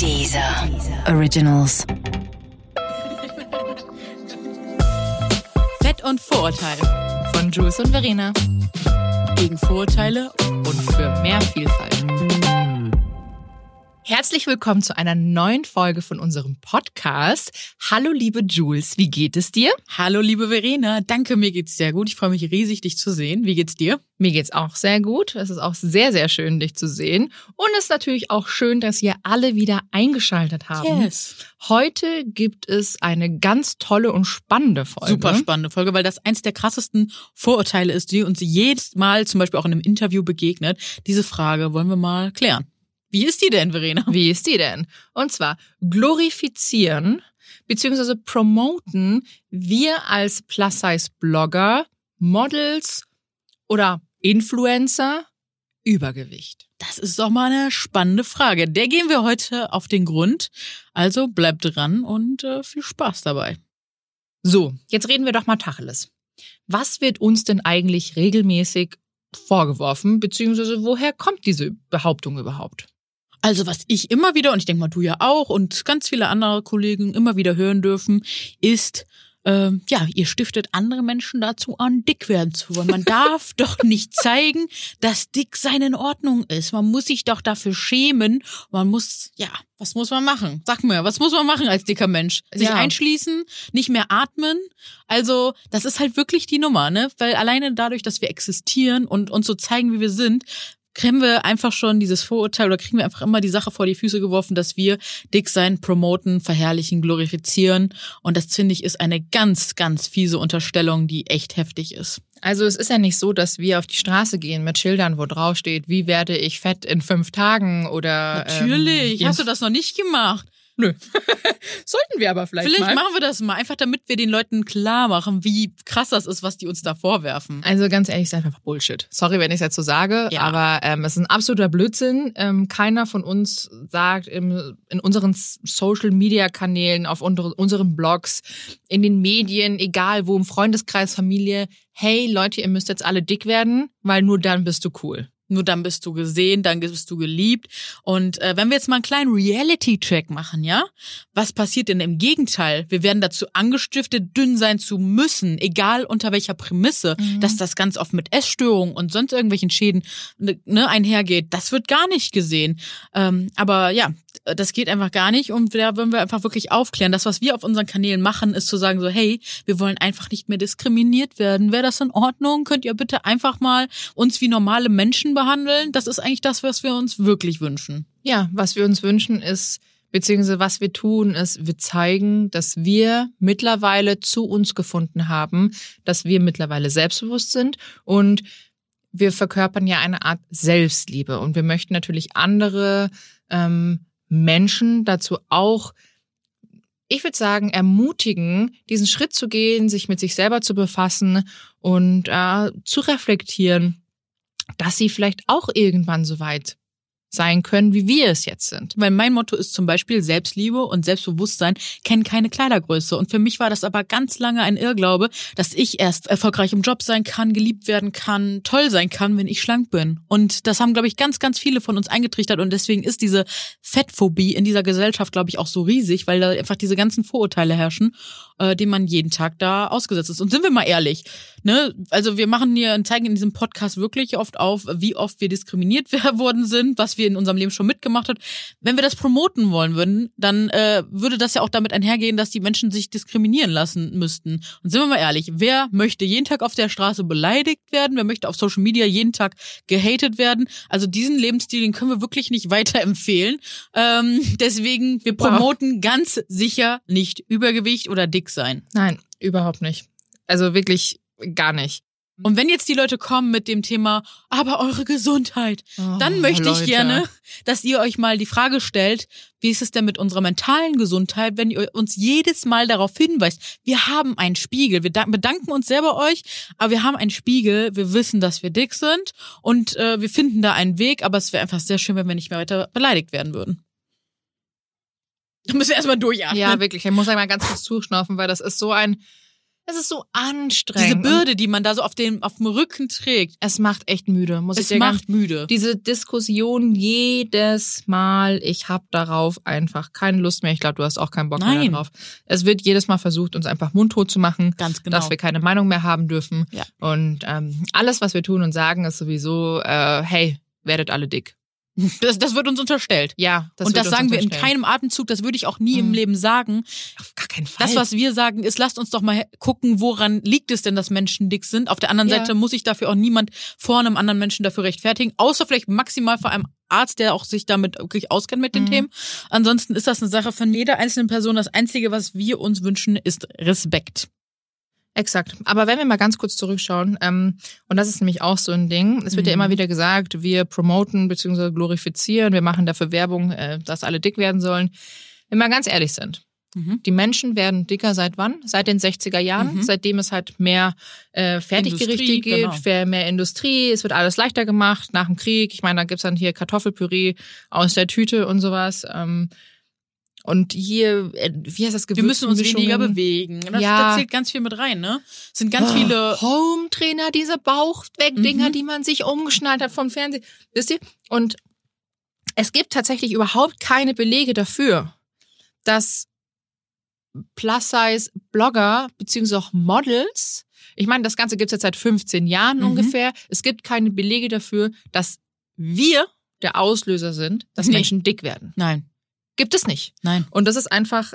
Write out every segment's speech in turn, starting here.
Dieser Originals. Fett und Vorurteile von Jules und Verena. Gegen Vorurteile und für mehr Vielfalt. Herzlich willkommen zu einer neuen Folge von unserem Podcast. Hallo liebe Jules, wie geht es dir? Hallo liebe Verena, danke, mir geht's sehr gut. Ich freue mich riesig, dich zu sehen. Wie geht's dir? Mir geht's auch sehr gut. Es ist auch sehr, sehr schön, dich zu sehen. Und es ist natürlich auch schön, dass ihr alle wieder eingeschaltet haben. Yes. Heute gibt es eine ganz tolle und spannende Folge. Super spannende Folge, weil das eins der krassesten Vorurteile ist, die uns jedes Mal zum Beispiel auch in einem Interview begegnet. Diese Frage wollen wir mal klären. Wie ist die denn, Verena? Wie ist die denn? Und zwar glorifizieren beziehungsweise promoten wir als Plus-Size-Blogger, Models oder Influencer Übergewicht. Das ist doch mal eine spannende Frage. Der gehen wir heute auf den Grund. Also bleibt dran und äh, viel Spaß dabei. So, jetzt reden wir doch mal Tacheles. Was wird uns denn eigentlich regelmäßig vorgeworfen, beziehungsweise woher kommt diese Behauptung überhaupt? Also was ich immer wieder, und ich denke mal du ja auch und ganz viele andere Kollegen immer wieder hören dürfen, ist, ähm, ja, ihr stiftet andere Menschen dazu an, dick werden zu wollen. Man darf doch nicht zeigen, dass dick sein in Ordnung ist. Man muss sich doch dafür schämen. Man muss, ja, was muss man machen? Sag mir, was muss man machen als dicker Mensch? Sich Ja. einschließen, nicht mehr atmen. Also, das ist halt wirklich die Nummer, ne? Weil alleine dadurch, dass wir existieren und uns so zeigen, wie wir sind, kriegen wir einfach schon dieses Vorurteil oder kriegen wir einfach immer die Sache vor die Füße geworfen, dass wir dick sein, promoten, verherrlichen, glorifizieren. Und das finde ich ist eine ganz, ganz fiese Unterstellung, die echt heftig ist. Also es ist ja nicht so, dass wir auf die Straße gehen mit Schildern, wo drauf steht, wie werde ich fett in fünf Tagen oder Natürlich. Ähm, Hast du das noch nicht gemacht? Nö. Sollten wir aber vielleicht, Vielleicht mal. machen wir das mal, einfach damit wir den Leuten klar machen, wie krass das ist, was die uns da vorwerfen. Also ganz ehrlich, ist einfach Bullshit. Sorry, wenn ich es jetzt so sage, Ja. aber ähm, es ist ein absoluter Blödsinn. Ähm, keiner von uns sagt im, in unseren Social-Media-Kanälen, auf unsere, unseren Blogs, in den Medien, egal wo, im Freundeskreis, Familie, hey Leute, ihr müsst jetzt alle dick werden, weil nur dann bist du cool. Nur dann bist du gesehen, dann bist du geliebt. Und äh, wenn wir jetzt mal einen kleinen Reality-Check machen, ja? Was passiert denn im Gegenteil? Wir werden dazu angestiftet, dünn sein zu müssen, egal unter welcher Prämisse, dass das ganz oft mit Essstörungen und sonst irgendwelchen Schäden ne, einhergeht. Das wird gar nicht gesehen. Ähm, aber ja, das geht einfach gar nicht und da wollen wir einfach wirklich aufklären. Das, was wir auf unseren Kanälen machen, ist zu sagen so, hey, wir wollen einfach nicht mehr diskriminiert werden. Wäre das in Ordnung? Könnt ihr bitte einfach mal uns wie normale Menschen behandeln? Das ist eigentlich das, was wir uns wirklich wünschen. Ja, was wir uns wünschen ist, beziehungsweise was wir tun, ist, wir zeigen, dass wir mittlerweile zu uns gefunden haben, dass wir mittlerweile selbstbewusst sind und wir verkörpern ja eine Art Selbstliebe und wir möchten natürlich andere ähm, Menschen dazu auch, ich würde sagen, ermutigen, diesen Schritt zu gehen, sich mit sich selber zu befassen und äh, zu reflektieren, dass sie vielleicht auch irgendwann so weit sein können, wie wir es jetzt sind. Weil mein Motto ist zum Beispiel Selbstliebe und Selbstbewusstsein kennen keine Kleidergröße. Und für mich war das aber ganz lange ein Irrglaube, dass ich erst erfolgreich im Job sein kann, geliebt werden kann, toll sein kann, wenn ich schlank bin. Und das haben, glaube ich, ganz, ganz viele von uns eingetrichtert. Und deswegen ist diese Fettphobie in dieser Gesellschaft, glaube ich, auch so riesig, weil da einfach diese ganzen Vorurteile herrschen, äh, denen man jeden Tag da ausgesetzt ist. Und sind wir mal ehrlich, ne? Also wir machen hier und zeigen in diesem Podcast wirklich oft auf, wie oft wir diskriminiert worden sind, was wir in unserem Leben schon mitgemacht haben. Wenn wir das promoten wollen würden, dann äh, würde das ja auch damit einhergehen, dass die Menschen sich diskriminieren lassen müssten. Und sind wir mal ehrlich, wer möchte jeden Tag auf der Straße beleidigt werden? Wer möchte auf Social Media jeden Tag gehatet werden? Also diesen Lebensstil, den können wir wirklich nicht weiterempfehlen. Ähm, deswegen, wir Wow. promoten ganz sicher nicht Übergewicht oder dick sein. Nein, überhaupt nicht. Also wirklich gar nicht. Und wenn jetzt die Leute kommen mit dem Thema, aber eure Gesundheit, dann Oh, möchte ich Leute. gerne, dass ihr euch mal die Frage stellt, wie ist es denn mit unserer mentalen Gesundheit, wenn ihr uns jedes Mal darauf hinweist, wir haben einen Spiegel, wir da- bedanken uns sehr bei euch, aber wir haben einen Spiegel, wir wissen, dass wir dick sind und äh, wir finden da einen Weg, aber es wäre einfach sehr schön, wenn wir nicht mehr weiter beleidigt werden würden. Da müssen wir erstmal durchatmen. Ja, wirklich. Ich muss einmal ganz kurz zuschnaufen, weil das ist so ein, Es ist so anstrengend. Diese Bürde, die man da so auf dem, auf dem Rücken trägt. Es macht echt müde, muss ich Es dir ganz macht müde. diese Diskussion jedes Mal, ich habe darauf einfach keine Lust mehr. Ich glaube, du hast auch keinen Bock mehr Nein. darauf. Es wird jedes Mal versucht, uns einfach mundtot zu machen, Ganz genau. dass wir keine Meinung mehr haben dürfen. Ja. Und ähm, alles, was wir tun und sagen, ist sowieso, äh, hey, werdet alle dick. Das, das wird uns unterstellt. Ja, das und das sagen wir in keinem Atemzug, das würde ich auch nie im Mhm. Leben sagen. Auf gar keinen Fall. Das, was wir sagen, ist, lasst uns doch mal gucken, woran liegt es denn, dass Menschen dick sind. Auf der anderen Ja. Seite muss sich dafür auch niemand vor einem anderen Menschen dafür rechtfertigen, außer vielleicht maximal vor einem Arzt, der auch sich damit wirklich auskennt mit den Mhm. Themen. Ansonsten ist das eine Sache von jeder einzelnen Person. Das Einzige, was wir uns wünschen, ist Respekt. Exakt. Aber wenn wir mal ganz kurz zurückschauen, ähm, und das ist nämlich auch so ein Ding, es wird ja Mhm. immer wieder gesagt, wir promoten bzw. glorifizieren, wir machen dafür Werbung, äh, dass alle dick werden sollen. Wenn wir ganz ehrlich sind, Mhm. die Menschen werden dicker seit wann? Seit den 60er Jahren, Mhm. seitdem es halt mehr äh, Fertiggerichte gibt, genau. mehr, Industrie, es wird alles leichter gemacht nach dem Krieg. Ich meine, da gibt's dann hier Kartoffelpürie aus der Tüte und sowas. Ähm, und hier, äh, wie heißt das Wir müssen uns weniger bewegen. Das, Ja. das zählt ganz viel mit rein, ne? Es sind ganz Oh, viele. Home-Trainer, diese Bauchwegdinger, Mhm. die man sich umgeschnallt hat vom Fernsehen. Wisst ihr? Und es gibt tatsächlich überhaupt keine Belege dafür, dass Plus-Size-Blogger beziehungsweise auch Models, ich meine, das Ganze gibt's jetzt seit 15 Jahren Mhm. ungefähr, es gibt keine Belege dafür, dass wir der Auslöser sind, dass Nee. Menschen dick werden. Nein, Gibt es nicht. nein. Und das ist einfach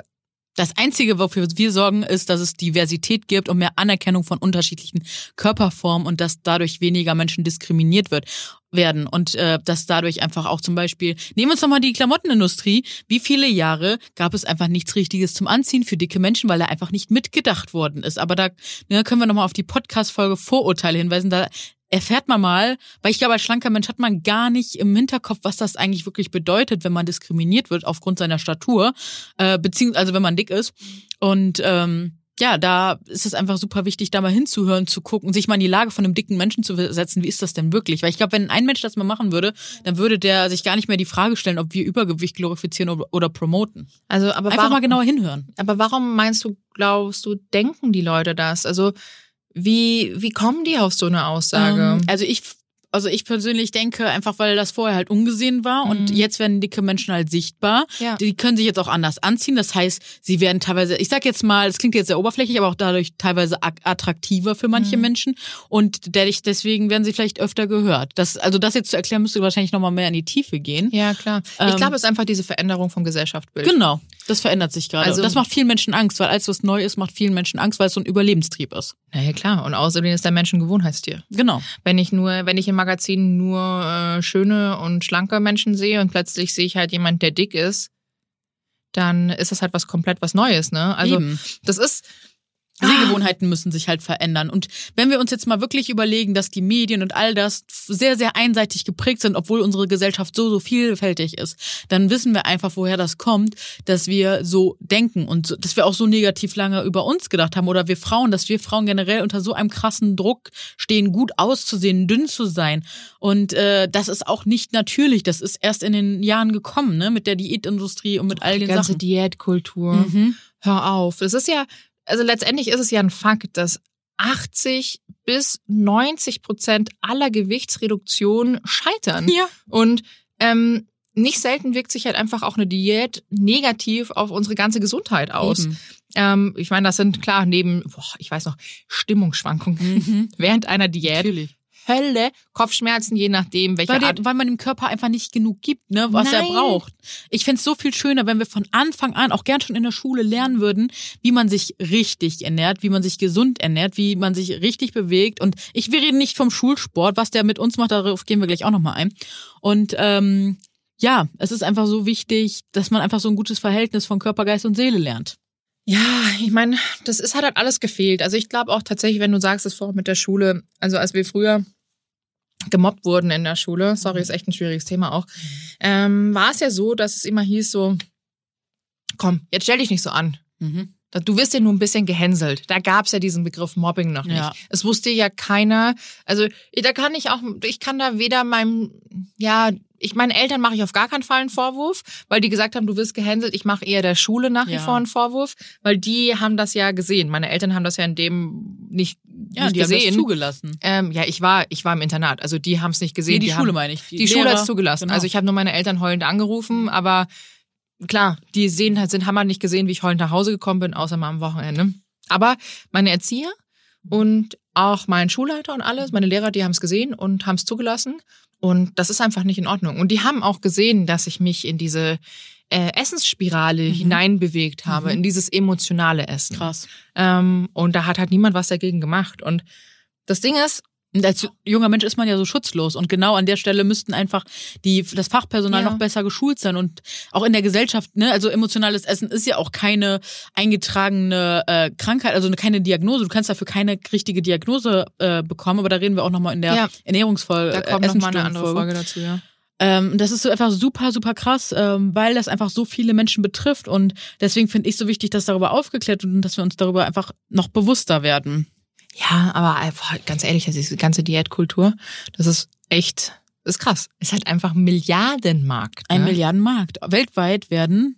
Das Einzige, wofür wir sorgen, ist, dass es Diversität gibt und mehr Anerkennung von unterschiedlichen Körperformen und dass dadurch weniger Menschen diskriminiert wird werden und äh, dass dadurch einfach auch zum Beispiel nehmen wir uns noch mal die Klamottenindustrie wie viele Jahre gab es einfach nichts richtiges zum Anziehen für dicke Menschen weil da einfach nicht mitgedacht worden ist aber da ne, können wir noch mal auf die Podcast Folge Vorurteile hinweisen da erfährt man mal, weil ich glaube, als schlanker Mensch hat man gar nicht im Hinterkopf, was das eigentlich wirklich bedeutet, wenn man diskriminiert wird aufgrund seiner Statur, äh, beziehungsweise also wenn man dick ist. Und ähm, ja, da ist es einfach super wichtig, da mal hinzuhören, zu gucken, sich mal in die Lage von einem dicken Menschen zu setzen. Wie ist das denn wirklich? Weil ich glaube, wenn ein Mensch das mal machen würde, dann würde der sich gar nicht mehr die Frage stellen, ob wir Übergewicht glorifizieren oder, oder promoten. also aber Einfach warum, mal genauer hinhören. Aber warum meinst du, glaubst du, denken die Leute das? Also wie, wie kommen die auf so eine Aussage? Ähm, also ich, also ich persönlich denke einfach, weil das vorher halt ungesehen war und Mhm. jetzt werden dicke Menschen halt sichtbar. ja. Die können sich jetzt auch anders anziehen. Das heißt, sie werden teilweise, ich sag jetzt mal, es klingt jetzt sehr oberflächlich, aber auch dadurch teilweise ak- attraktiver für manche Mhm. Menschen. Und deswegen werden sie vielleicht öfter gehört. Das, also das jetzt zu erklären, müsste wahrscheinlich nochmal mehr in die Tiefe gehen. ja, klar. ich Ähm, glaube, es ist einfach diese Veränderung vom Gesellschaftsbild. Genau, das verändert sich gerade. Also- das macht vielen Menschen Angst, weil alles, was neu ist, macht vielen Menschen Angst, weil es so ein Überlebenstrieb ist. Na ja, klar. Und außerdem ist der Mensch ein Gewohnheitstier. Genau. Wenn ich nur, wenn ich im Magazin nur äh, schöne und schlanke Menschen sehe und plötzlich sehe ich halt jemand, der dick ist, dann ist das halt was komplett was Neues, ne? Also Eben. das ist Sehgewohnheiten müssen sich halt verändern. Und wenn wir uns jetzt mal wirklich überlegen, dass die Medien und all das sehr, sehr einseitig geprägt sind, obwohl unsere Gesellschaft so, so vielfältig ist, dann wissen wir einfach, woher das kommt, dass wir so denken und dass wir auch so negativ lange über uns gedacht haben oder wir Frauen, dass wir Frauen generell unter so einem krassen Druck stehen, gut auszusehen, dünn zu sein. Und äh, das ist auch nicht natürlich. Das ist erst in den Jahren gekommen, ne, mit der Diätindustrie und mit all die den ganze Sachen. Diätkultur. Mhm. Hör auf. Es ist ja, also letztendlich ist es ja ein Fakt, dass 80 bis 90 Prozent aller Gewichtsreduktionen scheitern. Ja. Und ähm, nicht selten wirkt sich halt einfach auch eine Diät negativ auf unsere ganze Gesundheit aus. Ähm, ich meine, das sind klar neben, boah, ich weiß noch, Stimmungsschwankungen Mhm. während einer Diät. Natürlich. Hölle, Kopfschmerzen, je nachdem, welche Weil, Art. der, weil man dem Körper einfach nicht genug gibt, ne, was er Nein. braucht. Ich find's so viel schöner, wenn wir von Anfang an, auch gern schon in der Schule lernen würden, wie man sich richtig ernährt, wie man sich gesund ernährt, wie man sich richtig bewegt. Und ich, wir reden nicht vom Schulsport, was der mit uns macht, darauf gehen wir gleich auch nochmal ein. Und ähm, ja, es ist einfach so wichtig, dass man einfach so ein gutes Verhältnis von Körper, Geist und Seele lernt. Ja, ich meine, das ist hat halt alles gefehlt. Also ich glaube auch tatsächlich, wenn du sagst, es vorher mit der Schule, also als wir früher gemobbt wurden in der Schule, sorry, ist echt ein schwieriges Thema auch, ähm, war es ja so, dass es immer hieß so, komm, jetzt stell dich nicht so an. Mhm. Du wirst ja nur ein bisschen gehänselt. Da gab's ja diesen Begriff Mobbing noch nicht. Ja. Es wusste ja keiner. Also da kann ich auch, ich kann da weder meinem, ja, ich meinen Eltern mache ich auf gar keinen Fall einen Vorwurf, weil die gesagt haben, du wirst gehänselt. Ich mache eher der Schule nach wie Ja. vor einen Vorwurf, weil die haben das ja gesehen. Meine Eltern haben das ja in dem nicht, Ja, nicht die haben das gesehen. zugelassen. ähm, ja, ich war, ich war im Internat, also die haben es nicht gesehen. Nee, die, die Schule haben, meine ich. die Schule Lehrer, hat zugelassen. genau. Also ich habe nur meine Eltern heulend angerufen, aber klar, die sehen halt, sind, haben halt nicht gesehen, wie ich heulend nach Hause gekommen bin, außer mal am Wochenende. Aber meine Erzieher und auch mein Schulleiter und alles, meine Lehrer, die haben es gesehen und haben es zugelassen. Und das ist einfach nicht in Ordnung. Und die haben auch gesehen, dass ich mich in diese äh, Essensspirale Mhm. hineinbewegt habe, Mhm. in dieses emotionale Essen. Krass. Ähm, und da hat halt niemand was dagegen gemacht. Und das Ding ist, Und als junger Mensch ist man ja so schutzlos und genau an der Stelle müssten einfach die das Fachpersonal Ja. noch besser geschult sein und auch in der Gesellschaft, ne, also emotionales Essen ist ja auch keine eingetragene äh, Krankheit, also keine Diagnose. Du kannst dafür keine richtige Diagnose äh, bekommen, aber da reden wir auch nochmal in der Ja. Ernährungsfolge. da kommt noch mal eine andere Folge dazu, ja. Ähm, das ist so einfach super, super krass, ähm, weil das einfach so viele Menschen betrifft und deswegen finde ich so wichtig, dass darüber aufgeklärt wird und dass wir uns darüber einfach noch bewusster werden. Ja, aber einfach, ganz ehrlich, also diese ganze Diätkultur, das ist echt, ist krass. Ist halt einfach ein Milliardenmarkt. Ein ne? Milliardenmarkt. Weltweit werden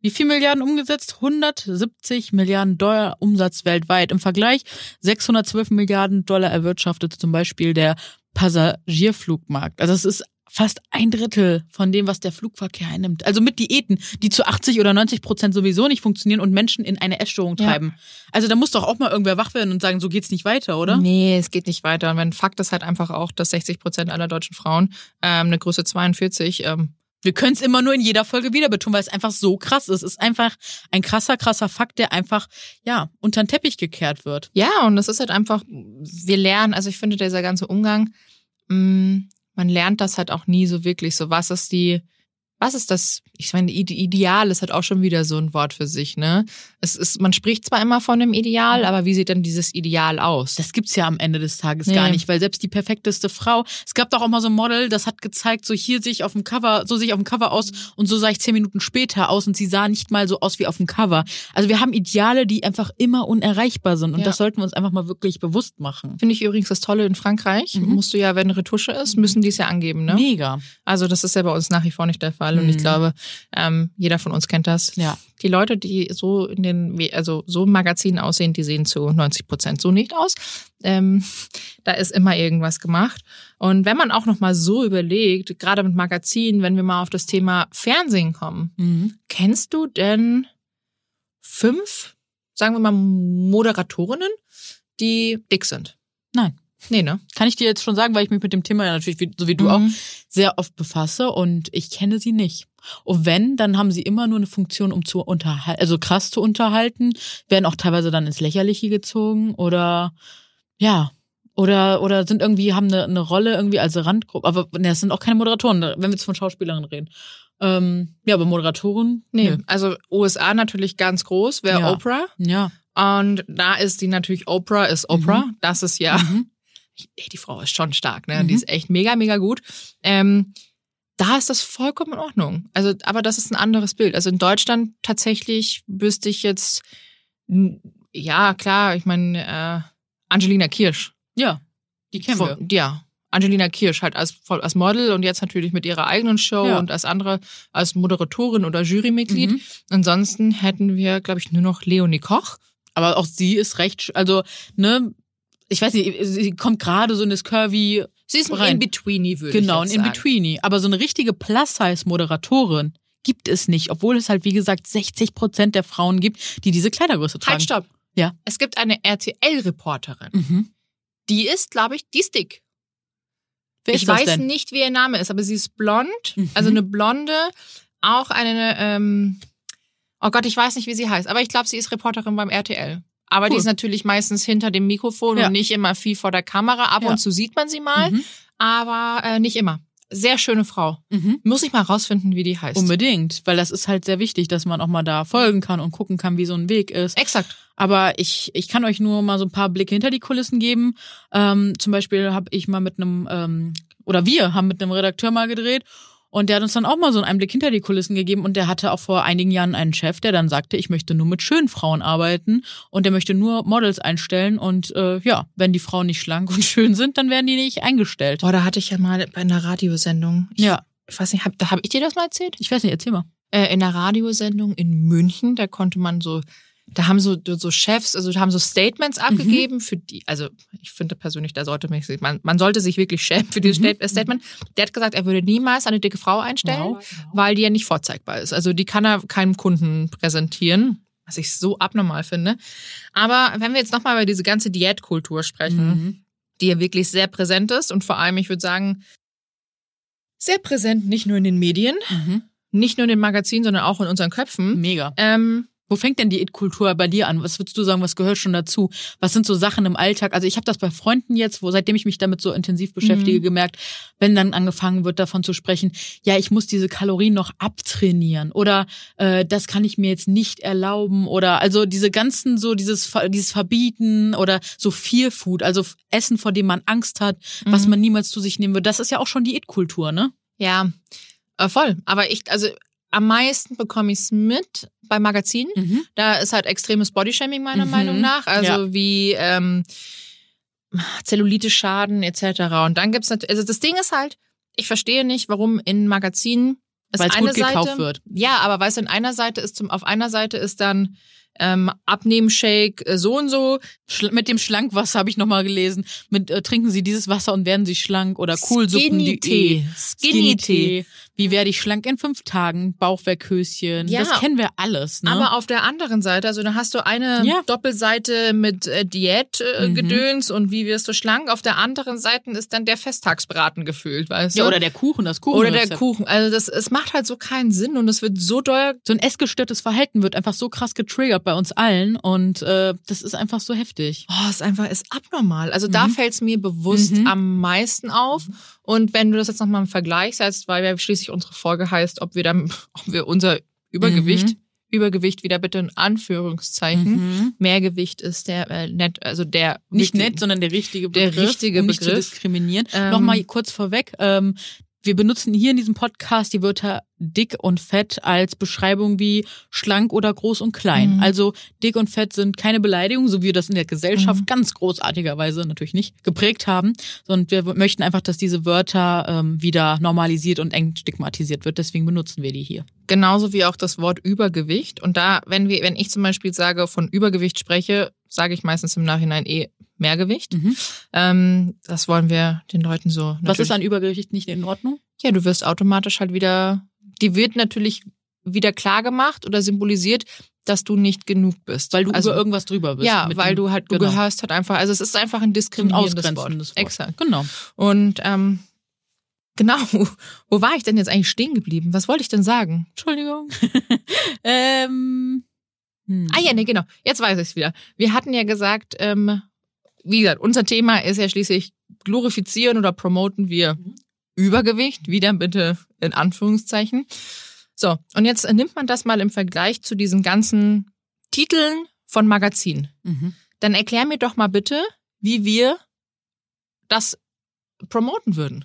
wie viel Milliarden umgesetzt? 170 Milliarden Dollar Umsatz weltweit. Im Vergleich 612 Milliarden Dollar erwirtschaftet zum Beispiel der Passagierflugmarkt. Also es ist fast ein Drittel von dem, was der Flugverkehr einnimmt. Also mit Diäten, die zu 80 oder 90 Prozent sowieso nicht funktionieren und Menschen in eine Essstörung Ja. treiben. Also da muss doch auch mal irgendwer wach werden und sagen, so geht's nicht weiter, oder? Nee, es geht nicht weiter. Und mein Fakt ist halt einfach auch, dass 60 Prozent aller deutschen Frauen ähm, eine Größe 42 ähm, Wir können es immer nur in jeder Folge wieder betonen, weil es einfach so krass ist. Es ist einfach ein krasser, krasser Fakt, der einfach, ja, unter den Teppich gekehrt wird. Ja, und das ist halt einfach, wir lernen, also ich finde, dieser ganze Umgang, mh, man lernt das halt auch nie so wirklich. So, was ist die, was ist das? Ich meine, Ide- Ideal ist halt auch schon wieder so ein Wort für sich, ne? Es ist, man spricht zwar immer von einem Ideal, aber wie sieht denn dieses Ideal aus? Das gibt's ja am Ende des Tages Nee. gar nicht, weil selbst die perfekteste Frau, es gab doch auch mal so ein Model, das hat gezeigt, so hier sehe ich auf dem Cover, so sehe ich auf dem Cover aus und so sah ich zehn Minuten später aus und sie sah nicht mal so aus wie auf dem Cover. Also wir haben Ideale, die einfach immer unerreichbar sind und Ja. das sollten wir uns einfach mal wirklich bewusst machen. Finde ich übrigens das Tolle in Frankreich. Mhm. Musst du ja, wenn eine Retusche ist, müssen die es ja angeben, ne? Mega. Also das ist ja bei uns nach wie vor nicht der Fall. Und ich Mhm. glaube, ähm, jeder von uns kennt das. Ja. Die Leute, die so in den, also so im Magazin aussehen, die sehen zu 90 Prozent so nicht aus. Ähm, da ist immer irgendwas gemacht. Und wenn man auch noch mal so überlegt, gerade mit Magazinen, wenn wir mal auf das Thema Fernsehen kommen, Mhm. kennst du denn fünf, sagen wir mal, Moderatorinnen, die dick sind? Nein. Nee, ne? Kann ich dir jetzt schon sagen, weil ich mich mit dem Thema ja natürlich, wie, so wie du auch, Mhm. sehr oft befasse und ich kenne sie nicht. Und wenn, dann haben sie immer nur eine Funktion, um zu unterhalten, also krass zu unterhalten, werden auch teilweise dann ins Lächerliche gezogen oder ja. Oder, oder sind irgendwie, haben eine, eine Rolle irgendwie als Randgruppe. Aber ne, das sind auch keine Moderatoren, wenn wir jetzt von Schauspielerinnen reden. Ähm, ja, aber Moderatoren? Nee, also USA natürlich ganz groß, wäre Ja. Oprah. Ja. Und da ist die natürlich Oprah ist Oprah. Mhm. Das ist ja, Mhm. Ey, die Frau ist schon stark, ne? Mhm. Die ist echt mega, mega gut. Ähm, da ist das vollkommen in Ordnung. Also, aber das ist ein anderes Bild. Also in Deutschland tatsächlich wüsste ich jetzt, ja klar, ich meine äh, Angelina Kirsch. Ja. Die kennen wir. Von- Ja, Angelina Kirsch halt als, als Model und jetzt natürlich mit ihrer eigenen Show Ja. und als andere als Moderatorin oder Jurymitglied. Mhm. Ansonsten hätten wir, glaube ich, nur noch Leonie Koch. Aber auch sie ist recht, also, ne, ich weiß nicht, sie kommt gerade so in das Curvy, Sie ist ein. In-Betweenie, würde Genau, ich ein jetzt sagen. In-Betweenie. Aber so eine richtige Plus-Size-Moderatorin gibt es nicht, obwohl es halt, wie gesagt, 60 Prozent der Frauen gibt, die diese Kleidergröße tragen. Halt, stopp. Ja. Es gibt eine RTL-Reporterin. Mhm. Die ist, glaube ich, die ist dick. Wer ich ist weiß denn? nicht, wie ihr Name ist, aber sie ist blond. Mhm. Also eine blonde, auch eine, ähm, oh Gott, ich weiß nicht, wie sie heißt, aber ich glaube, sie ist Reporterin beim RTL. Aber die Cool. ist natürlich meistens hinter dem Mikrofon Ja. und nicht immer viel vor der Kamera. Ab Ja. und zu sieht man sie mal, Mhm. aber äh, nicht immer. Sehr schöne Frau. Mhm. Muss ich mal rausfinden, wie die heißt. Unbedingt, weil das ist halt sehr wichtig, dass man auch mal da folgen kann und gucken kann, wie so ein Weg ist. Exakt. Aber ich, ich kann euch nur mal so ein paar Blicke hinter die Kulissen geben. Ähm, zum Beispiel habe ich mal mit einem, ähm, oder wir haben mit einem Redakteur mal gedreht und der hat uns dann auch mal so einen Einblick hinter die Kulissen gegeben und der hatte auch vor einigen Jahren einen Chef, der dann sagte, ich möchte nur mit schönen Frauen arbeiten und der möchte nur Models einstellen und äh, ja, wenn die Frauen nicht schlank und schön sind, dann werden die nicht eingestellt. Boah, da hatte ich ja mal bei einer Radiosendung. Ich, Ja. ich weiß nicht, hab, da habe ich dir das mal erzählt? Ich weiß nicht, erzähl mal. Äh, in einer Radiosendung in München, da konnte man so, da haben so, so Chefs, also da haben so Statements abgegeben für die, also ich finde persönlich, da sollte man, sich- man, man sollte sich wirklich schämen für dieses Mhm. Stat- Statement. Der hat gesagt, er würde niemals eine dicke Frau einstellen, Wow. weil die ja nicht vorzeigbar ist. Also die kann er keinem Kunden präsentieren, was ich so abnormal finde. Aber wenn wir jetzt nochmal über diese ganze Diätkultur sprechen, Mhm. die ja wirklich sehr präsent ist und vor allem, ich würde sagen, sehr präsent, nicht nur in den Medien, Mhm. nicht nur in den Magazinen, sondern auch in unseren Köpfen. Mega. Ähm, Wo fängt denn die It-Kultur bei dir an? Was würdest du sagen, was gehört schon dazu? Was sind so Sachen im Alltag? Also ich habe das bei Freunden jetzt, wo seitdem ich mich damit so intensiv beschäftige, Mhm. gemerkt, wenn dann angefangen wird davon zu sprechen, ja, ich muss diese Kalorien noch abtrainieren oder äh, das kann ich mir jetzt nicht erlauben oder also diese ganzen so dieses dieses Verbieten oder so Fear Food, also Essen, vor dem man Angst hat, was Mhm. man niemals zu sich nehmen wird. Das ist ja auch schon die It-Kultur, ne? ja, äh, voll. Aber ich, also am meisten bekomme ich es mit bei Magazinen. Mhm. Da ist halt extremes Bodyshaming meiner Mhm. Meinung nach. Also Ja. wie ähm, Zellulite-Schaden etc. Und dann gibt's natürlich, also das Ding ist halt, ich verstehe nicht, warum in Magazinen es Weil es eine gut gekauft Seite, wird. Ja, aber weißt du, in einer Seite ist zum, auf einer Seite ist dann ähm, Abnehmshake äh, so und so. Schla- Mit dem Schlankwasser habe ich nochmal gelesen. Mit äh, trinken Sie dieses Wasser und werden Sie schlank oder Kohlsuppen. Skinny Tee. Skinny Tee. Wie werde ich schlank in fünf Tagen? Bauchwerkhöschen. Ja. Das kennen wir alles. Ne? Aber auf der anderen Seite, also da hast du eine Ja. Doppelseite mit äh, Diätgedöns äh, Mhm. Und wie wirst du schlank. Auf der anderen Seite ist dann der Festtagsbraten gefüllt, weißt du? ja, oder der Kuchen, das Kuchen. Oder der Kuchen. Also das, es macht halt so keinen Sinn und es wird so doll. So ein essgestörtes Verhalten wird einfach so krass getriggert bei uns allen und äh, das ist einfach so heftig. Oh, es ist einfach ist abnormal. Also da Mhm. fällt es mir bewusst Mhm. am meisten auf. Und wenn du das jetzt nochmal im Vergleich setzt, weil ja schließlich unsere Folge heißt, ob wir dann, ob wir unser Übergewicht, Mhm. Übergewicht wieder bitte in Anführungszeichen, Mehrgewicht ist der äh, nett, also der Nicht nett, sondern der richtige Der Begriff, richtige um nicht zu Begriff. diskriminieren. Ähm, Nochmal kurz vorweg. Ähm, wir benutzen hier in diesem Podcast die Wörter dick und fett als Beschreibung wie schlank oder groß und klein. Mhm. Also dick und fett sind keine Beleidigung, so wie wir das in der Gesellschaft Mhm. ganz großartigerweise natürlich nicht geprägt haben, sondern wir möchten einfach, dass diese Wörter ähm, wieder normalisiert und eng stigmatisiert wird. Deswegen benutzen wir die hier. Genauso wie auch das Wort Übergewicht. Und da, wenn wir, wenn ich zum Beispiel sage, von Übergewicht spreche, sage ich meistens im Nachhinein eh Mehrgewicht. Mhm. Ähm, das wollen wir den Leuten so. Was ist an Übergewicht nicht in Ordnung? Ja, du wirst automatisch halt wieder, die wird natürlich wieder klar gemacht oder symbolisiert, dass du nicht genug bist. Weil du also, über irgendwas drüber bist. ja, weil du halt, du genau. gehörst halt einfach, also es ist einfach ein ein diskriminierendes Wort. Wort. Exakt. Genau. Und ähm, genau, wo war ich denn jetzt eigentlich stehen geblieben? Was wollte ich denn sagen? Entschuldigung. ähm, hm. Ah ja, nee, genau. Jetzt weiß ich es wieder. Wir hatten ja gesagt, ähm, wie gesagt, unser Thema ist ja schließlich glorifizieren oder promoten wir Mhm. Übergewicht, wieder bitte in Anführungszeichen. So, und jetzt nimmt man das mal im Vergleich zu diesen ganzen Titeln von Magazinen. Mhm. Dann erklär mir doch mal bitte, wie wir das promoten würden.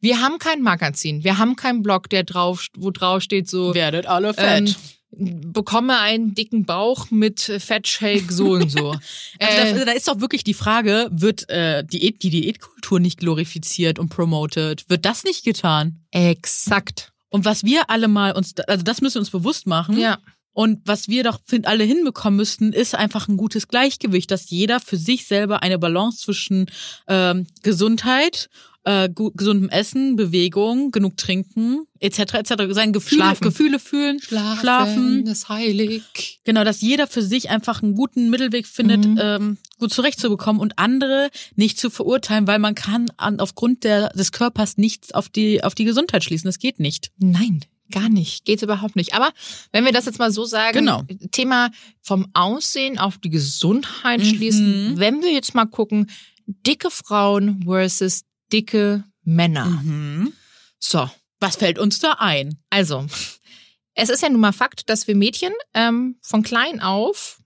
Wir haben kein Magazin, wir haben keinen Blog, der drauf, wo drauf steht so, Werdet alle ähm, fett. Bekomme einen dicken Bauch mit Fettshake so und so. Also Äh, da, da ist doch wirklich die Frage, wird äh, Diät, die Diätkultur nicht glorifiziert und promoted? Wird das nicht getan? exakt. Und was wir alle mal uns, also das müssen wir uns bewusst machen. Ja. Und was wir doch find, alle hinbekommen müssten, ist einfach ein gutes Gleichgewicht, dass jeder für sich selber eine Balance zwischen ähm, Gesundheit, äh, gu- gesundem Essen, Bewegung, genug trinken, etc. etc. Sein Gefühle, Schlafen. Gefühle fühlen, schlafen. ist heilig. Genau, dass jeder für sich einfach einen guten Mittelweg findet, Mhm. ähm, gut zurechtzubekommen und andere nicht zu verurteilen, weil man kann an, aufgrund der, des Körpers nichts auf die, auf die Gesundheit schließen. Das geht nicht. Nein, gar nicht. Geht's überhaupt nicht. Aber wenn wir das jetzt mal so sagen, Genau. Thema vom Aussehen auf die Gesundheit Mhm. schließen, wenn wir jetzt mal gucken, dicke Frauen versus dicke Männer. Mhm. So, Was fällt uns da ein? also, es ist ja nun mal Fakt, dass wir Mädchen ähm, von klein auf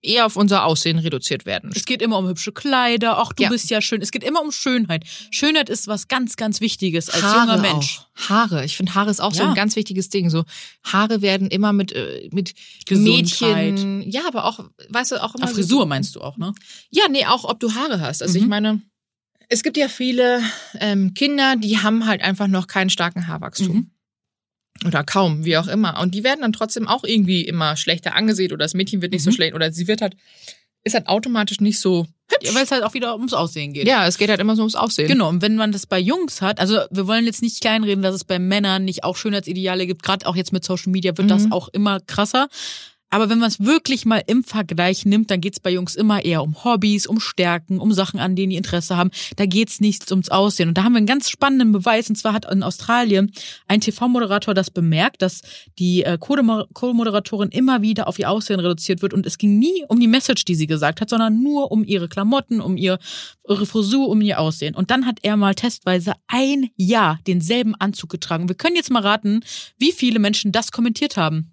eher auf unser Aussehen reduziert werden. Es geht immer um hübsche Kleider. Ach, du Ja. bist ja schön. Es geht immer um Schönheit. Schönheit ist was ganz, ganz Wichtiges als Haare junger Mensch. Auch. Haare. Ich finde, Haare ist auch so Ja. ein ganz wichtiges Ding. So Haare werden immer mit äh, mit Gesundheit. Mädchen. Ja, aber auch, weißt du, auch immer Auf so- Frisur meinst du auch, ne? Ja, nee, auch ob du Haare hast. Also Mhm. ich meine, es gibt ja viele ähm, Kinder, die haben halt einfach noch keinen starken Haarwachstum. Mhm. Oder kaum, wie auch immer. Und die werden dann trotzdem auch irgendwie immer schlechter angesehen oder das Mädchen wird nicht so Mhm. schlecht oder sie wird halt, ist halt automatisch nicht so hübsch. Ja, weil es halt auch wieder ums Aussehen geht. Ja, es geht halt immer so ums Aussehen. Genau, und wenn man das bei Jungs hat, also wir wollen jetzt nicht kleinreden, dass es bei Männern nicht auch Schönheitsideale gibt, gerade auch jetzt mit Social Media wird das Mhm. auch immer krasser. Aber wenn man es wirklich mal im Vergleich nimmt, dann geht's bei Jungs immer eher um Hobbys, um Stärken, um Sachen, an denen die Interesse haben. Da geht's nicht ums Aussehen. Und da haben wir einen ganz spannenden Beweis. Und zwar hat in Australien ein TV-Moderator das bemerkt, dass die äh, Co-Mo- Co-Moderatorin immer wieder auf ihr Aussehen reduziert wird. Und es ging nie um die Message, die sie gesagt hat, sondern nur um ihre Klamotten, um ihr, ihre Frisur, um ihr Aussehen. Und dann hat er mal testweise ein Jahr denselben Anzug getragen. Wir können jetzt mal raten, wie viele Menschen das kommentiert haben.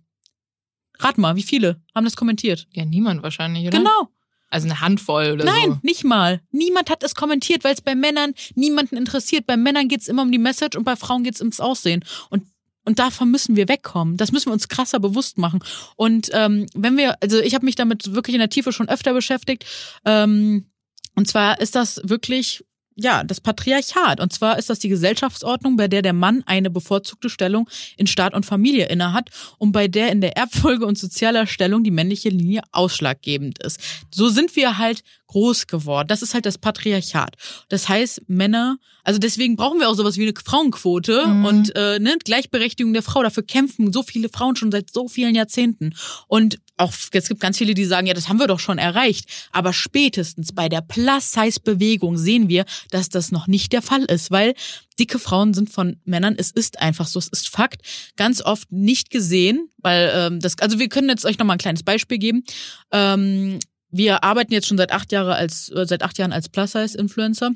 Rat mal, wie viele haben das kommentiert? Ja, niemand wahrscheinlich, oder? Genau. Also eine Handvoll oder Nein, so. nicht mal. Niemand hat es kommentiert, weil es bei Männern niemanden interessiert. Bei Männern geht's immer um die Message und bei Frauen geht's ums Aussehen. Und und davon müssen wir wegkommen. Das müssen wir uns krasser bewusst machen. Und ähm, wenn wir, also ich habe mich damit wirklich in der Tiefe schon öfter beschäftigt. Ähm, und zwar ist das wirklich ja, das Patriarchat. Und zwar ist das die Gesellschaftsordnung, bei der der Mann eine bevorzugte Stellung in Staat und Familie innehat und bei der in der Erbfolge und sozialer Stellung die männliche Linie ausschlaggebend ist. So sind wir halt groß geworden. Das ist halt das Patriarchat. Das heißt, Männer, also deswegen brauchen wir auch sowas wie eine Frauenquote Mhm. und äh, ne, Gleichberechtigung der Frau. Dafür kämpfen so viele Frauen schon seit so vielen Jahrzehnten. Und auch es gibt ganz viele, die sagen, ja, das haben wir doch schon erreicht. Aber spätestens bei der Plus-Size-Bewegung sehen wir, dass das noch nicht der Fall ist, weil dicke Frauen sind von Männern, es ist einfach so, es ist Fakt, ganz oft nicht gesehen, weil ähm, das, also wir können jetzt euch nochmal ein kleines Beispiel geben. Ähm, wir arbeiten jetzt schon seit acht Jahre als äh, seit acht Jahren als Plus-Size-Influencer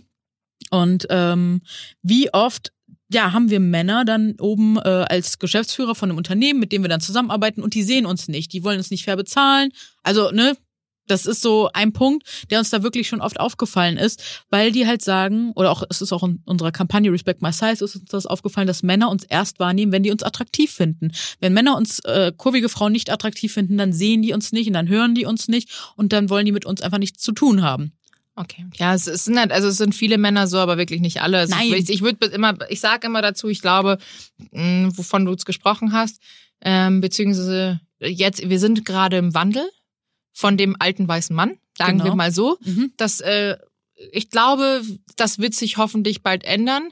und ähm, wie oft ja, haben wir Männer dann oben äh, als Geschäftsführer von einem Unternehmen, mit dem wir dann zusammenarbeiten und die sehen uns nicht. Die wollen uns nicht fair bezahlen. Also, ne, das ist so ein Punkt, der uns da wirklich schon oft aufgefallen ist, weil die halt sagen, oder auch es ist auch in unserer Kampagne Respect My Size ist uns das aufgefallen, dass Männer uns erst wahrnehmen, wenn die uns attraktiv finden. Wenn Männer uns äh, kurvige Frauen nicht attraktiv finden, dann sehen die uns nicht und dann hören die uns nicht und dann wollen die mit uns einfach nichts zu tun haben. Okay. Ja, es, sind halt, also es sind viele Männer so, aber wirklich nicht alle. Also Nein. Ich, ich würde immer, ich sage immer dazu, ich glaube, mh, wovon du jetzt gesprochen hast, ähm, beziehungsweise jetzt, wir sind gerade im Wandel von dem alten weißen Mann, sagen Genau. wir mal so. Mhm. Das, äh, ich glaube, das wird sich hoffentlich bald ändern.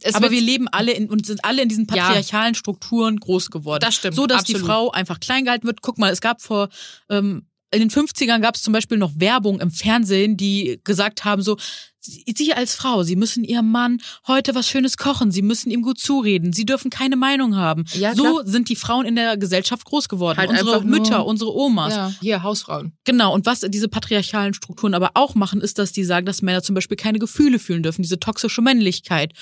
Es Aber wir leben alle in, und sind alle in diesen Ja. patriarchalen Strukturen groß geworden. Das stimmt, So, dass die absolut. Frau einfach klein gehalten wird. Guck mal, es gab vor, ähm, in den 50ern gab es zum Beispiel noch Werbung im Fernsehen, die gesagt haben so, Sie als Frau, Sie müssen Ihrem Mann heute was Schönes kochen, Sie müssen ihm gut zureden, Sie dürfen keine Meinung haben. Ja, so klar. sind die Frauen in der Gesellschaft groß geworden. Halt unsere einfach nur- Mütter, unsere Omas. ja, hier Hausfrauen. Genau, und was diese patriarchalen Strukturen aber auch machen, ist, dass die sagen, dass Männer zum Beispiel keine Gefühle fühlen dürfen, diese toxische Männlichkeit.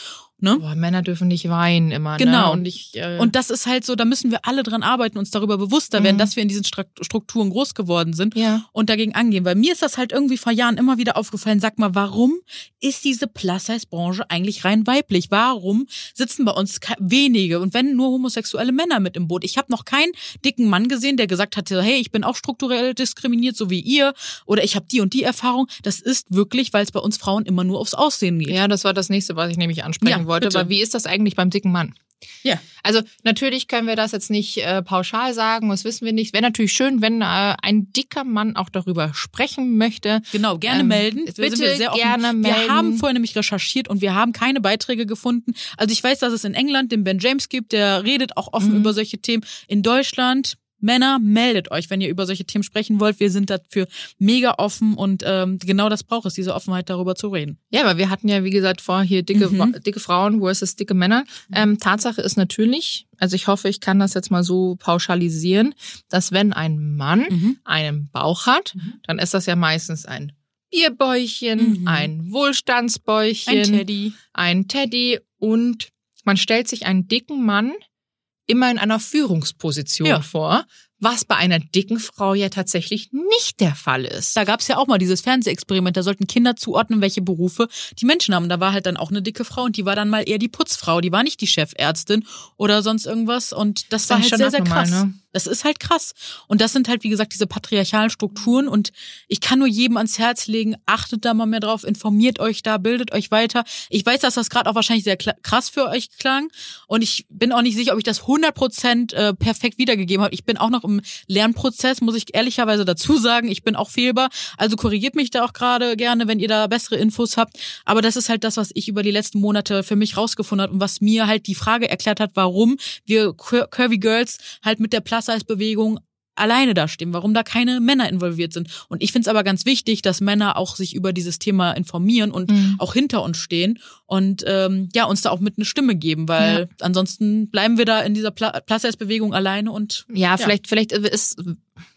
Ne? Boah, Männer dürfen nicht weinen immer. Genau. Ne? Und ich, äh, Und das ist halt so, da müssen wir alle dran arbeiten, uns darüber bewusster werden, Mhm. dass wir in diesen Strukturen groß geworden sind ja. und dagegen angehen. Weil mir ist das halt irgendwie vor Jahren immer wieder aufgefallen. Sag mal, warum ist diese Plus-Size-Branche eigentlich rein weiblich? Warum sitzen bei uns wenige und wenn nur homosexuelle Männer mit im Boot? Ich habe noch keinen dicken Mann gesehen, der gesagt hat, hey, ich bin auch strukturell diskriminiert, so wie ihr, oder ich habe die und die Erfahrung. Das ist wirklich, weil es bei uns Frauen immer nur aufs Aussehen geht. Ja, das war das nächste, was ich nämlich ansprechen Ja, wollte. Bitte. Aber wie ist das eigentlich beim dicken Mann? Ja. Also natürlich können wir das jetzt nicht äh, pauschal sagen, das wissen wir nicht. Wäre natürlich schön, wenn äh, ein dicker Mann auch darüber sprechen möchte. Genau, gerne Ähm, melden. bitte Wir wir gerne Wir melden. haben vorher nämlich recherchiert und wir haben keine Beiträge gefunden. Also ich weiß, dass es in England den Ben James gibt, der redet auch offen Mhm. über solche Themen. In Deutschland, Männer, meldet euch, wenn ihr über solche Themen sprechen wollt. Wir sind dafür mega offen und ähm, genau das braucht es, diese Offenheit darüber zu reden. Ja, aber wir hatten ja, wie gesagt, vor hier dicke, Mhm. Dicke Frauen versus dicke Männer. Ähm, Tatsache ist natürlich, also ich hoffe, ich kann das jetzt mal so pauschalisieren, dass wenn ein Mann Mhm. einen Bauch hat, Mhm. dann ist das ja meistens ein Bierbäuchchen, Mhm. ein Wohlstandsbäuchchen, Ein Teddy. ein Teddy und man stellt sich einen dicken Mann immer in einer Führungsposition Ja. vor, was bei einer dicken Frau ja tatsächlich nicht der Fall ist. Da gab es ja auch mal dieses Fernsehexperiment, da sollten Kinder zuordnen, welche Berufe die Menschen haben. Da war halt dann auch eine dicke Frau und die war dann mal eher die Putzfrau, die war nicht die Chefärztin oder sonst irgendwas. Und das, Das war halt schon sehr, sehr abnormal, krass. ne? Das ist halt krass. Und das sind halt, wie gesagt, diese patriarchalen Strukturen. Und ich kann nur jedem ans Herz legen, achtet da mal mehr drauf, informiert euch da, bildet euch weiter. Ich weiß, dass das gerade auch wahrscheinlich sehr krass für euch klang. Und ich bin auch nicht sicher, ob ich das 100% äh, perfekt wiedergegeben habe. Ich bin auch noch im Lernprozess, muss ich ehrlicherweise dazu sagen. Ich bin auch fehlbar. Also korrigiert mich da auch gerade gerne, wenn ihr da bessere Infos habt. Aber das ist halt das, was ich über die letzten Monate für mich rausgefunden habe und was mir halt die Frage erklärt hat, warum wir Cur- Curvy Girls halt mit der Plus-Size-Bewegung alleine dastehen, warum da keine Männer involviert sind. Und ich finde es aber ganz wichtig, dass Männer auch sich über dieses Thema informieren und Mhm. auch hinter uns stehen und ähm, ja uns da auch mit eine Stimme geben, weil ansonsten bleiben wir da in dieser Pla- Plus-Size-Bewegung alleine und Ja, vielleicht, vielleicht ist,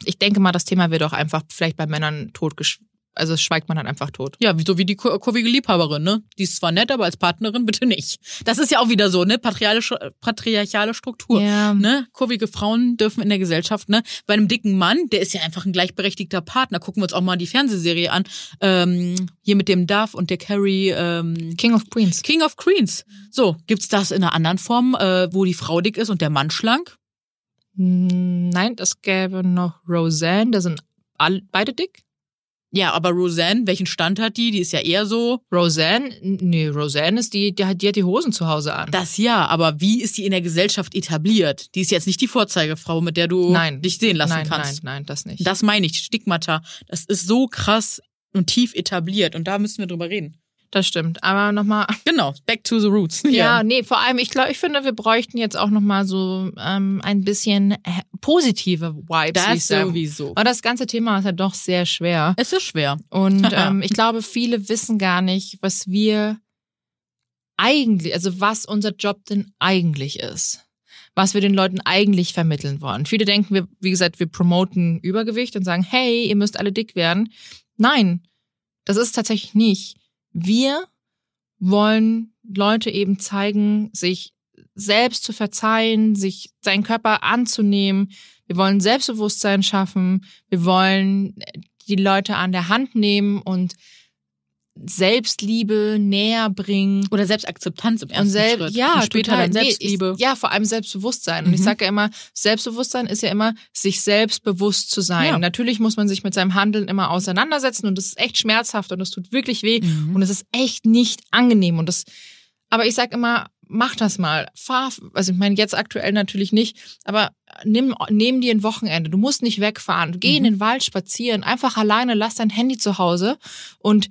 ich denke mal, das Thema wird auch einfach vielleicht bei Männern totgesch, also schweigt man dann einfach tot. Ja, so wie die kur- kurvige Liebhaberin, ne? Die ist zwar nett, aber als Partnerin bitte nicht. Das ist ja auch wieder so, ne? Patriarchale, Struktur. Ja. Ne? Kurvige Frauen dürfen in der Gesellschaft, ne? Bei einem dicken Mann, der ist ja einfach ein gleichberechtigter Partner. Gucken wir uns auch mal die Fernsehserie an. Ähm, hier mit dem Duff und der Carrie, ähm, King of Queens. King of Queens. So, gibt's das in einer anderen Form, äh, wo die Frau dick ist und der Mann schlank? Hm, Nein, es gäbe noch Roseanne, da sind all, beide dick. Ja, aber Roseanne, welchen Stand hat die? Die ist ja eher so, Roseanne, nee, Roseanne ist die, die hat, die hat die Hosen zu Hause an. Das ja, aber wie ist die in der Gesellschaft etabliert? Die ist jetzt nicht die Vorzeigefrau, mit der du nein. dich sehen lassen nein, kannst. Nein, nein, das nicht. Das meine ich, Stigmata. Das ist so krass und tief etabliert und da müssen wir drüber reden. Das stimmt. Aber nochmal, Genau, back to the roots. ja, nee, vor allem, ich glaube, ich finde, wir bräuchten jetzt auch nochmal so ähm, ein bisschen äh, positive Vibes. das sowieso. Aber das ganze Thema ist ja doch sehr schwer. Es ist schwer. Und ähm, ich glaube, viele wissen gar nicht, was wir eigentlich, also was unser Job denn eigentlich ist. Was wir den Leuten eigentlich vermitteln wollen. Viele denken, wir, wie gesagt, wir promoten Übergewicht und sagen, hey, ihr müsst alle dick werden. Nein, das ist tatsächlich nicht. Wir wollen Leute eben zeigen, sich selbst zu verzeihen, sich seinen Körper anzunehmen. Wir wollen Selbstbewusstsein schaffen. Wir wollen die Leute an der Hand nehmen und Selbstliebe näher bringen. Oder Selbstakzeptanz im ersten Und selbst, Schritt. ja, und später total. dann Selbstliebe. Nee, ich, ja, vor allem Selbstbewusstsein. Und ich Mhm. sage ja immer, Selbstbewusstsein ist ja immer, sich selbstbewusst zu sein. Ja. Natürlich muss man sich mit seinem Handeln immer auseinandersetzen und das ist echt schmerzhaft und das tut wirklich weh Mhm. und es ist echt nicht angenehm. Und das, aber ich sag immer, mach das mal. Fahr, also ich meine jetzt aktuell natürlich nicht, aber nimm, nimm dir ein Wochenende. Du musst nicht wegfahren. Geh in Mhm. den Wald spazieren, einfach alleine, lass dein Handy zu Hause und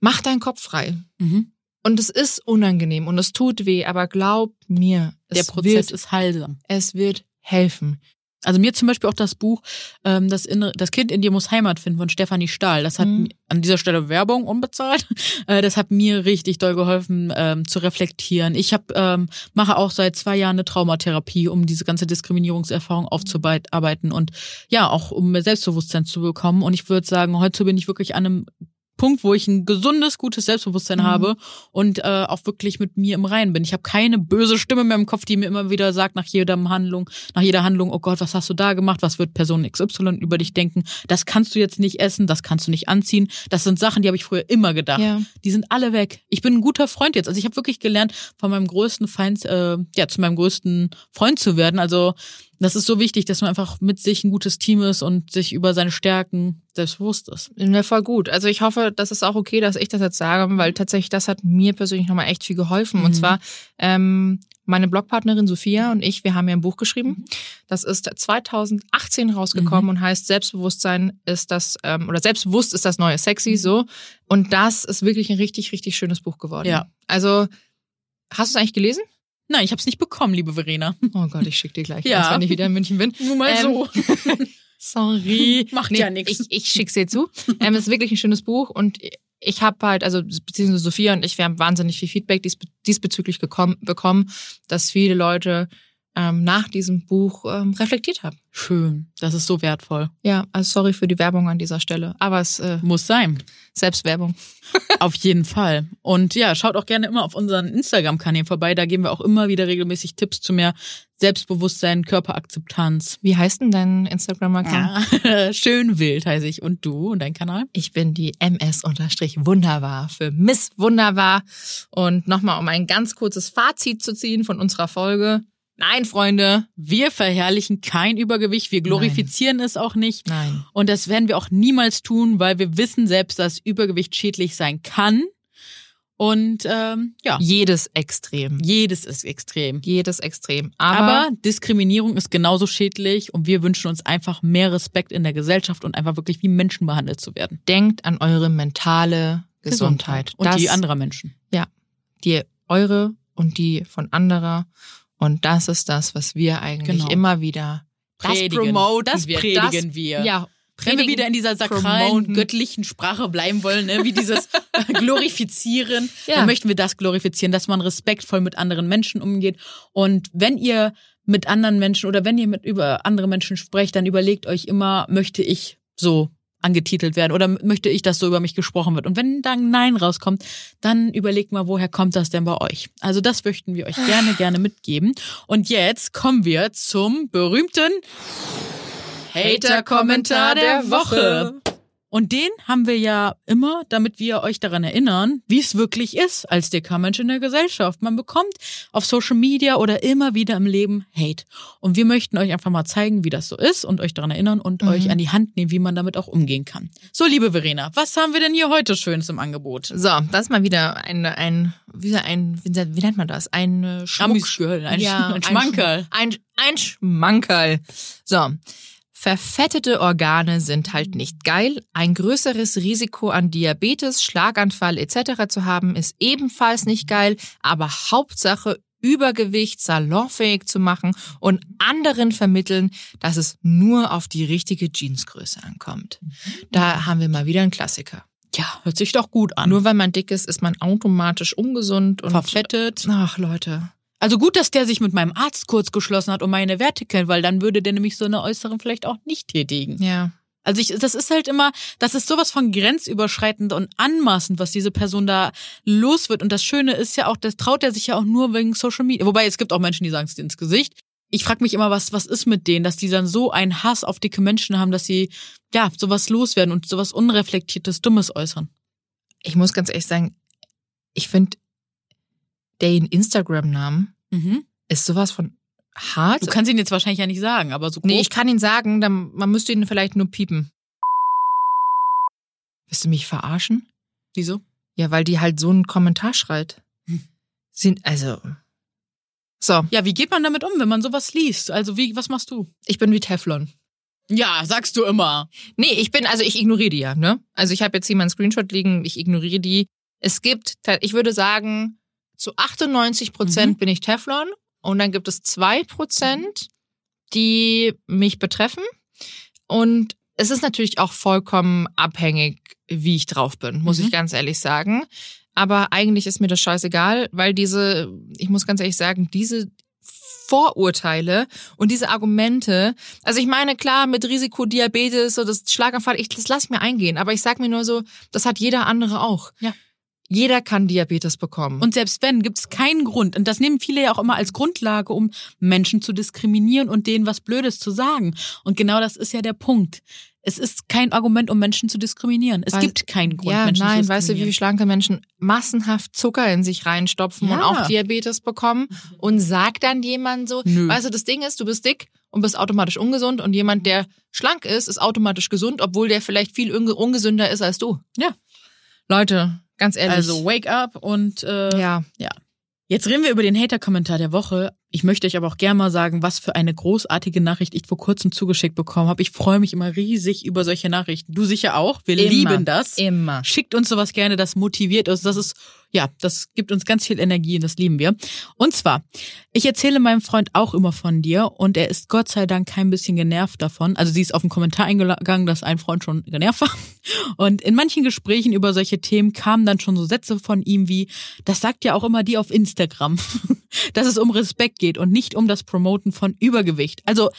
mach deinen Kopf frei. Mhm. Und es ist unangenehm und es tut weh, aber glaub mir, Der es Prozess wird, ist heilsam. es wird helfen. Also mir zum Beispiel auch das Buch ähm, das, Innere, das Kind in dir muss Heimat finden von Stefanie Stahl. Das hat Mhm. an dieser Stelle Werbung unbezahlt. Äh, das hat mir richtig doll geholfen ähm, zu reflektieren. Ich hab, ähm, mache auch seit zwei Jahren eine Traumatherapie, um diese ganze Diskriminierungserfahrung aufzuarbeiten und ja auch um mehr Selbstbewusstsein zu bekommen. Und ich würde sagen, heute bin ich wirklich an einem Punkt, wo ich ein gesundes, gutes Selbstbewusstsein Mhm. habe und äh, auch wirklich mit mir im Reinen bin. Ich habe keine böse Stimme mehr im Kopf, die mir immer wieder sagt nach jeder Handlung, nach jeder Handlung, oh Gott, was hast du da gemacht? Was wird Person XY über dich denken? Das kannst du jetzt nicht essen, das kannst du nicht anziehen. Das sind Sachen, die habe ich früher immer gedacht. Ja. Die sind alle weg. Ich bin ein guter Freund jetzt. Also ich habe wirklich gelernt, von meinem größten Feind, äh, ja, zu meinem größten Freund zu werden. Also das ist so wichtig, dass man einfach mit sich ein gutes Team ist und sich über seine Stärken selbstbewusst ist. Ja, voll gut. Also ich hoffe, das ist auch okay, dass ich das jetzt sage, weil tatsächlich das hat mir persönlich nochmal echt viel geholfen. Und Mhm. zwar ähm, meine Blogpartnerin Sophia und ich, wir haben ja ein Buch geschrieben. Mhm. Das ist 2018 rausgekommen und heißt Selbstbewusstsein ist das, ähm, oder Selbstbewusst ist das neue Sexy, Mhm. so. Und das ist wirklich ein richtig, richtig schönes Buch geworden. Ja. Also, hast du es eigentlich gelesen? Nein, ich habe es nicht bekommen, liebe Verena. Oh Gott, ich schicke dir gleich Ja. eins, wenn ich wieder in München bin. Nur mal Ähm, so. Sorry. Macht ja nix. Ich, ich schick's dir zu. ähm, es ist wirklich ein schönes Buch und ich habe halt, also beziehungsweise Sophia und ich, wir haben wahnsinnig viel Feedback diesbe diesbezüglich gekommen, bekommen, dass viele Leute ähm, nach diesem Buch ähm, reflektiert habe. Schön. Das ist so wertvoll. Ja, also sorry für die Werbung an dieser Stelle, aber es äh, Muss sein. Selbstwerbung. Auf jeden Fall. Und ja, schaut auch gerne immer auf unseren Instagram-Kanälen vorbei. Da geben wir auch immer wieder regelmäßig Tipps zu mehr Selbstbewusstsein, Körperakzeptanz. Wie heißt denn dein Instagram-Account? Ja. Schön wild heiße ich. Und du und dein Kanal? Ich bin die MS-Wunderbar für Miss Wunderbar. Und nochmal, um ein ganz kurzes Fazit zu ziehen von unserer Folge. Nein, Freunde. Wir verherrlichen kein Übergewicht, wir glorifizieren es auch nicht. Nein. Und das werden wir auch niemals tun, weil wir wissen selbst, dass Übergewicht schädlich sein kann. Und ähm, ja, Jedes Extrem. jedes ist extrem. Jedes Extrem. Aber, Aber Diskriminierung ist genauso schädlich und wir wünschen uns einfach mehr Respekt in der Gesellschaft und einfach wirklich wie Menschen behandelt zu werden. denkt an eure mentale Gesundheit. Und das, die anderer Menschen. die eure und die von anderer. Und das ist das, was wir eigentlich Genau. immer wieder Predigen. Das promoten Das wir. predigen das, wir. Ja, Wenn wir wieder in dieser sakralen, promoten. göttlichen Sprache bleiben wollen, ne? wie dieses Glorifizieren, Ja. dann möchten wir das glorifizieren, dass man respektvoll mit anderen Menschen umgeht. Und wenn ihr mit anderen Menschen oder wenn ihr mit über andere Menschen sprecht, dann überlegt euch immer, möchte ich so angetitelt werden oder möchte ich, dass so über mich gesprochen wird? Und wenn dann Nein rauskommt, dann überlegt mal, woher kommt das denn bei euch? Also das möchten wir euch gerne, gerne mitgeben. Und jetzt kommen wir zum berühmten Hater-Kommentar der Woche. Und den haben wir ja immer, damit wir euch daran erinnern, wie es wirklich ist als dicker Mensch in der Gesellschaft. Man bekommt auf Social Media oder immer wieder im Leben Hate. Und wir möchten euch einfach mal zeigen, wie das so ist und euch daran erinnern und Mhm. euch an die Hand nehmen, wie man damit auch umgehen kann. So, liebe Verena, was haben wir denn hier heute Schönes im Angebot? So, das ist mal wieder ein, ein, wie, ein, wie nennt man das? Ein äh, Schmuck. Amüsgirl, ein, Sch- ein Schmankerl. Ein, ein Schmankerl. So. Verfettete Organe sind halt nicht geil. Ein größeres Risiko an Diabetes, Schlaganfall etc. zu haben, ist ebenfalls nicht geil. Aber Hauptsache Übergewicht salonfähig zu machen und anderen vermitteln, dass es nur auf die richtige Jeansgröße ankommt. Da haben wir mal wieder einen Klassiker. Ja, hört sich doch gut an. Nur weil man dick ist, ist man automatisch ungesund und verfettet. Ach Leute. Also gut, dass der sich mit meinem Arzt kurz geschlossen hat und meine Werte kennt, weil dann würde der nämlich so eine äußeren vielleicht auch nicht tätigen. Ja. Also ich, das ist halt immer, das ist sowas von grenzüberschreitend und anmaßend, was diese Person da los wird. Und das Schöne ist ja auch, das traut er sich ja auch nur wegen Social Media. Wobei es gibt auch Menschen, die sagen es dir ins Gesicht. Ich frage mich immer, was, was ist mit denen, dass die dann so einen Hass auf dicke Menschen haben, dass sie ja sowas loswerden und sowas unreflektiertes, Dummes äußern. Ich muss ganz ehrlich sagen, ich finde, den Instagram-Namen Mhm. ist sowas von hart. Du kannst ihn jetzt wahrscheinlich ja nicht sagen, aber so grob. nee, ich kann ihn sagen, dann, man müsste ihn vielleicht nur piepen. Willst du mich verarschen? Wieso? Ja, weil die halt so einen Kommentar schreit. Hm. Sind, also. So, Ja, wie geht man damit um, wenn man sowas liest? Also wie, was machst du? ich bin wie Teflon. Ja, sagst du immer. Nee, ich bin, also ich ignoriere die ja, ne? Also ich habe jetzt hier meinen Screenshot liegen, ich ignoriere die. Es gibt, ich würde sagen, zu 98 Prozent Mhm. bin ich Teflon und dann gibt es zwei Prozent, die mich betreffen. Und es ist natürlich auch vollkommen abhängig, wie ich drauf bin, muss Mhm. ich ganz ehrlich sagen. Aber eigentlich ist mir das scheißegal, weil diese, ich muss ganz ehrlich sagen, diese Vorurteile und diese Argumente, also ich meine, klar, mit Risiko Diabetes oder das Schlaganfall, ich, das lass mir eingehen, aber ich sag mir nur so, das hat jeder andere auch. Ja. Jeder kann Diabetes bekommen. Und selbst wenn, gibt es keinen Grund. Und das nehmen viele ja auch immer als Grundlage, um Menschen zu diskriminieren und denen was Blödes zu sagen. Und genau das ist ja der Punkt. Es ist kein Argument, um Menschen zu diskriminieren. Es Weil- gibt keinen Grund, ja, Menschen nein, zu weißt du, wie diskriminieren. schlanke Menschen massenhaft Zucker in sich reinstopfen und Ja. auch Diabetes bekommen und sagt dann jemand so, Nö. weißt du, das Ding ist, du bist dick und bist automatisch ungesund und jemand, der schlank ist, ist automatisch gesund, obwohl der vielleicht viel unge- ungesünder ist als du. Ja. Leute, ganz ehrlich. Also wake up und äh, ja. Jetzt reden wir über den Hater-Kommentar der Woche. Ich möchte euch aber auch gerne mal sagen, was für eine großartige Nachricht ich vor kurzem zugeschickt bekommen habe. Ich freue mich immer riesig über solche Nachrichten. Du sicher auch. Wir Immer. lieben das. Immer. Schickt uns sowas gerne, das motiviert uns. Das ist, ja, das gibt uns ganz viel Energie und das lieben wir. Und zwar, ich erzähle meinem Freund auch immer von dir und er ist Gott sei Dank kein bisschen genervt davon. Also sie ist auf einen Kommentar eingegangen, dass ein Freund schon genervt war. Und in manchen Gesprächen über solche Themen kamen dann schon so Sätze von ihm wie, das sagt ja auch immer die auf Instagram, dass es um Respekt geht und nicht um das Promoten von Übergewicht. Also,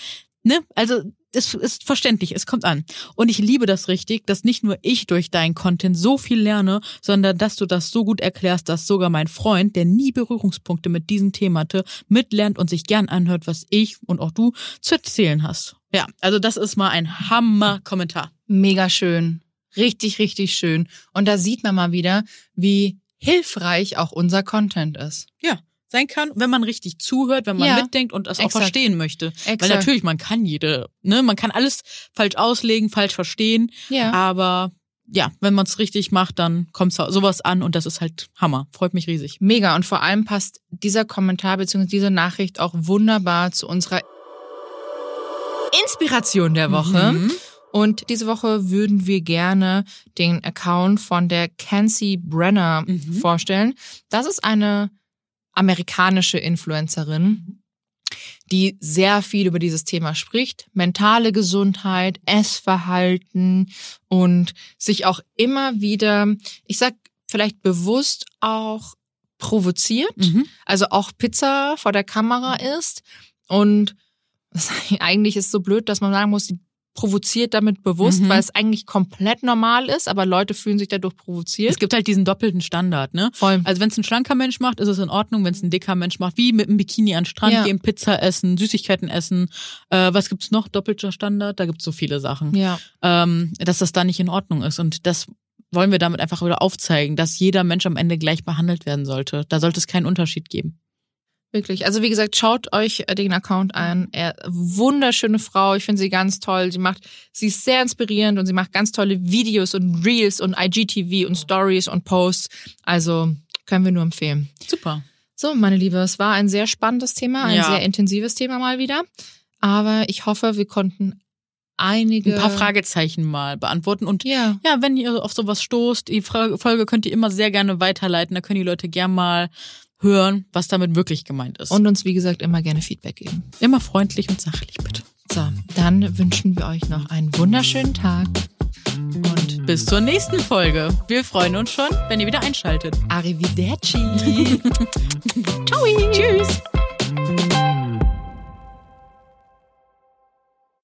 ne, also es ist verständlich, es kommt an. Und ich liebe das richtig, dass nicht nur ich durch deinen Content so viel lerne, sondern dass du das so gut erklärst, dass sogar mein Freund, der nie Berührungspunkte mit diesem Thema hatte, mitlernt und sich gern anhört, was ich und auch du zu erzählen hast. Ja, also das ist mal ein Hammer-Kommentar. Mega schön. Richtig, richtig schön. Und da sieht man mal wieder, wie hilfreich auch unser Content ist. Ja, sein kann, wenn man richtig zuhört, wenn man Ja, mitdenkt und das auch exakt. verstehen möchte. Weil Exakt. natürlich, man kann jede, ne, man kann alles falsch auslegen, falsch verstehen, Ja. aber ja, wenn man es richtig macht, dann kommt sowas an und das ist halt Hammer. Freut mich riesig. Mega. Und vor allem passt dieser Kommentar bzw. diese Nachricht auch wunderbar zu unserer Inspiration der Woche. Mhm. Und diese Woche würden wir gerne den Account von der Kenzie Brenner Mhm. vorstellen. Das ist eine amerikanische Influencerin, die sehr viel über dieses Thema spricht. Mentale Gesundheit, Essverhalten und sich auch immer wieder, ich sag vielleicht bewusst auch provoziert. Mhm. Also auch Pizza vor der Kamera isst und eigentlich ist so blöd, dass man sagen muss, die provoziert damit bewusst, Mhm. weil es eigentlich komplett normal ist, aber Leute fühlen sich dadurch provoziert. Es gibt halt diesen doppelten Standard, ne? Voll. Also wenn es ein schlanker Mensch macht, ist es in Ordnung. Wenn es ein dicker Mensch macht, wie mit einem Bikini an den Strand Ja. gehen, Pizza essen, Süßigkeiten essen. Äh, was gibt's noch? Doppelter Standard? Da gibt's so viele Sachen. ja. ähm, dass das da nicht in Ordnung ist. Und das wollen wir damit einfach wieder aufzeigen, dass jeder Mensch am Ende gleich behandelt werden sollte. Da sollte es keinen Unterschied geben. Wirklich. Also wie gesagt, schaut euch äh, den Account an. Er, wunderschöne Frau. Ich finde sie ganz toll. Sie macht, sie ist sehr inspirierend und sie macht ganz tolle Videos und Reels und IGTV und Stories und Posts. Also können wir nur empfehlen. Super. So, meine Liebe, es war ein sehr spannendes Thema, ein Ja. sehr intensives Thema mal wieder. Aber ich hoffe, wir konnten einige. Ein paar Fragezeichen mal beantworten. Und Ja. ja, wenn ihr auf sowas stoßt, die Folge könnt ihr immer sehr gerne weiterleiten. Da können die Leute gern mal hören, was damit wirklich gemeint ist. Und uns, wie gesagt, immer gerne Feedback geben. immer freundlich und sachlich, bitte. So, dann wünschen wir euch noch einen wunderschönen Tag. Und Bis zur nächsten Folge. Wir freuen uns schon, wenn ihr wieder einschaltet. Arrivederci. Ciao. Tschüss.